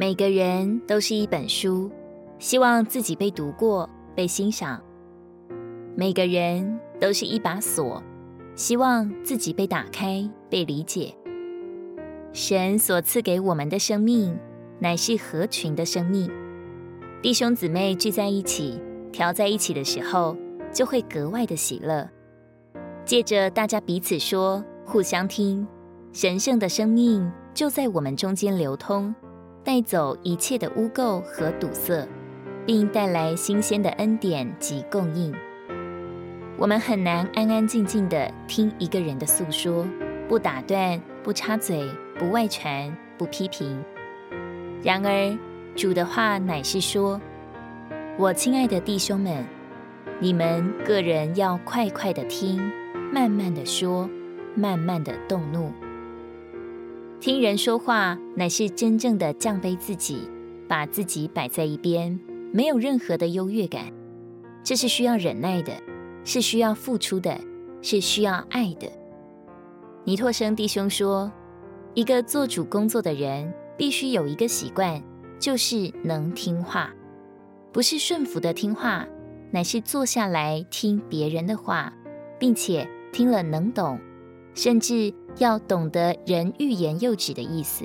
每个人都是一本书，希望自己被读过、被欣赏；每个人都是一把锁，希望自己被打开、被理解。神所赐给我们的生命，乃是合群的生命。弟兄姊妹聚在一起，调在一起的时候，就会格外的喜乐。借着大家彼此说、互相听，神圣的生命就在我们中间流通，带走一切的污垢和堵塞，并带来新鲜的恩典及供应。我们很难安安静静地听一个人的诉说，不打断，不插嘴，不外传，不批评。然而，主的话乃是说：“我亲爱的弟兄们，你们个人要快快的听，慢慢的说，慢慢的动怒。听人说话，乃是真正的降卑自己，把自己摆在一边，没有任何的优越感。这是需要忍耐的，是需要付出的，是需要爱的。”尼托生弟兄说：“一个做主工作的人，必须有一个习惯。”就是能听话，不是顺服的听话，乃是坐下来听别人的话，并且听了能懂，甚至要懂得人欲言又止的意思。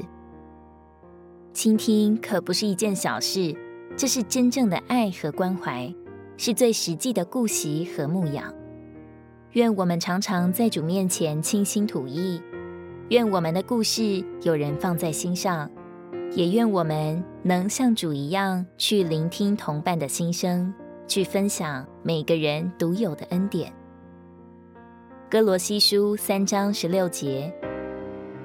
倾听可不是一件小事，这是真正的爱和关怀，是最实际的顾惜和牧养。愿我们常常在主面前倾心吐意，愿我们的故事有人放在心上。也愿我们能像主一样，去聆听同伴的心声，去分享每个人独有的恩典。歌罗西书三章十六节，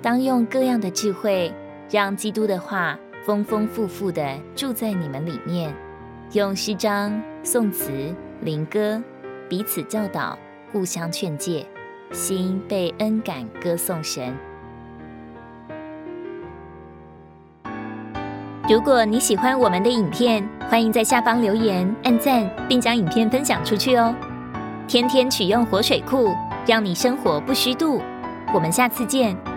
当用各样的智慧，让基督的话丰丰富富的住在你们里面，用诗章、颂词、灵歌彼此教导，互相劝诫，心被恩感歌颂神。如果你喜欢我们的影片，欢迎在下方留言、按赞，并将影片分享出去哦。天天取用活水库，让你生活不虚度。我们下次见。